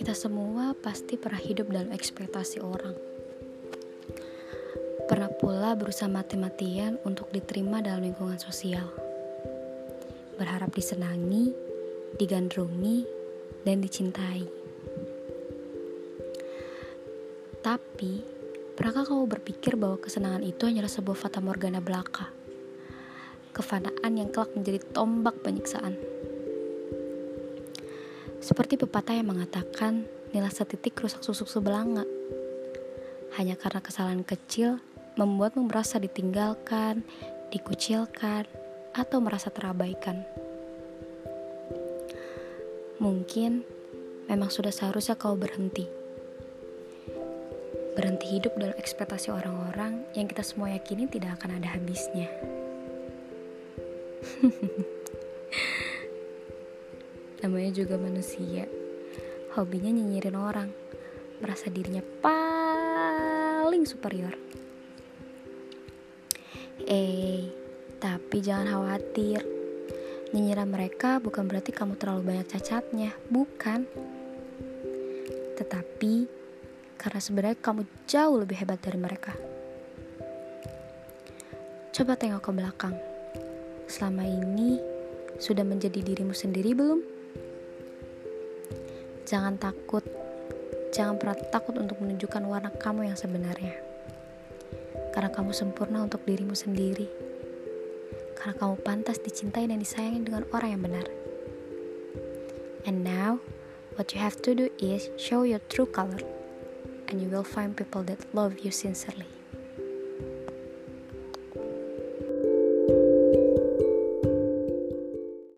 Kita semua pasti pernah hidup dalam ekspektasi orang. Pernah pula berusaha mati-matian untuk diterima dalam lingkungan sosial. Berharap disenangi, digandrungi, dan dicintai. Tapi, pernahkah kamu berpikir bahwa kesenangan itu hanyalah sebuah fata morgana belaka? Kefanaan yang kelak menjadi tombak penyiksaan. Seperti pepatah yang mengatakan, nilai setitik rusak susuk sebelanga. Hanya karena kesalahan kecil membuatmu merasa ditinggalkan, dikucilkan, atau merasa terabaikan. Mungkin memang sudah seharusnya kau berhenti. Berhenti hidup dalam ekspektasi orang-orang yang kita semua yakini tidak akan ada habisnya. namanya juga manusia. Hobinya nyinyirin orang. Merasa dirinya paling superior. Eh tapi jangan khawatir. Nyinyiran mereka bukan berarti kamu terlalu banyak cacatnya. Bukan. Tetapi karena sebenarnya kamu jauh lebih hebat dari mereka. Coba tengok ke belakang. Selama ini sudah menjadi dirimu sendiri belum? Jangan takut, jangan pernah takut untuk menunjukkan warna kamu yang sebenarnya. Karena kamu sempurna untuk dirimu sendiri. Karena kamu pantas dicintai dan disayangi dengan orang yang benar. And now, what you have to do is show your true color, and you will find people that love you sincerely.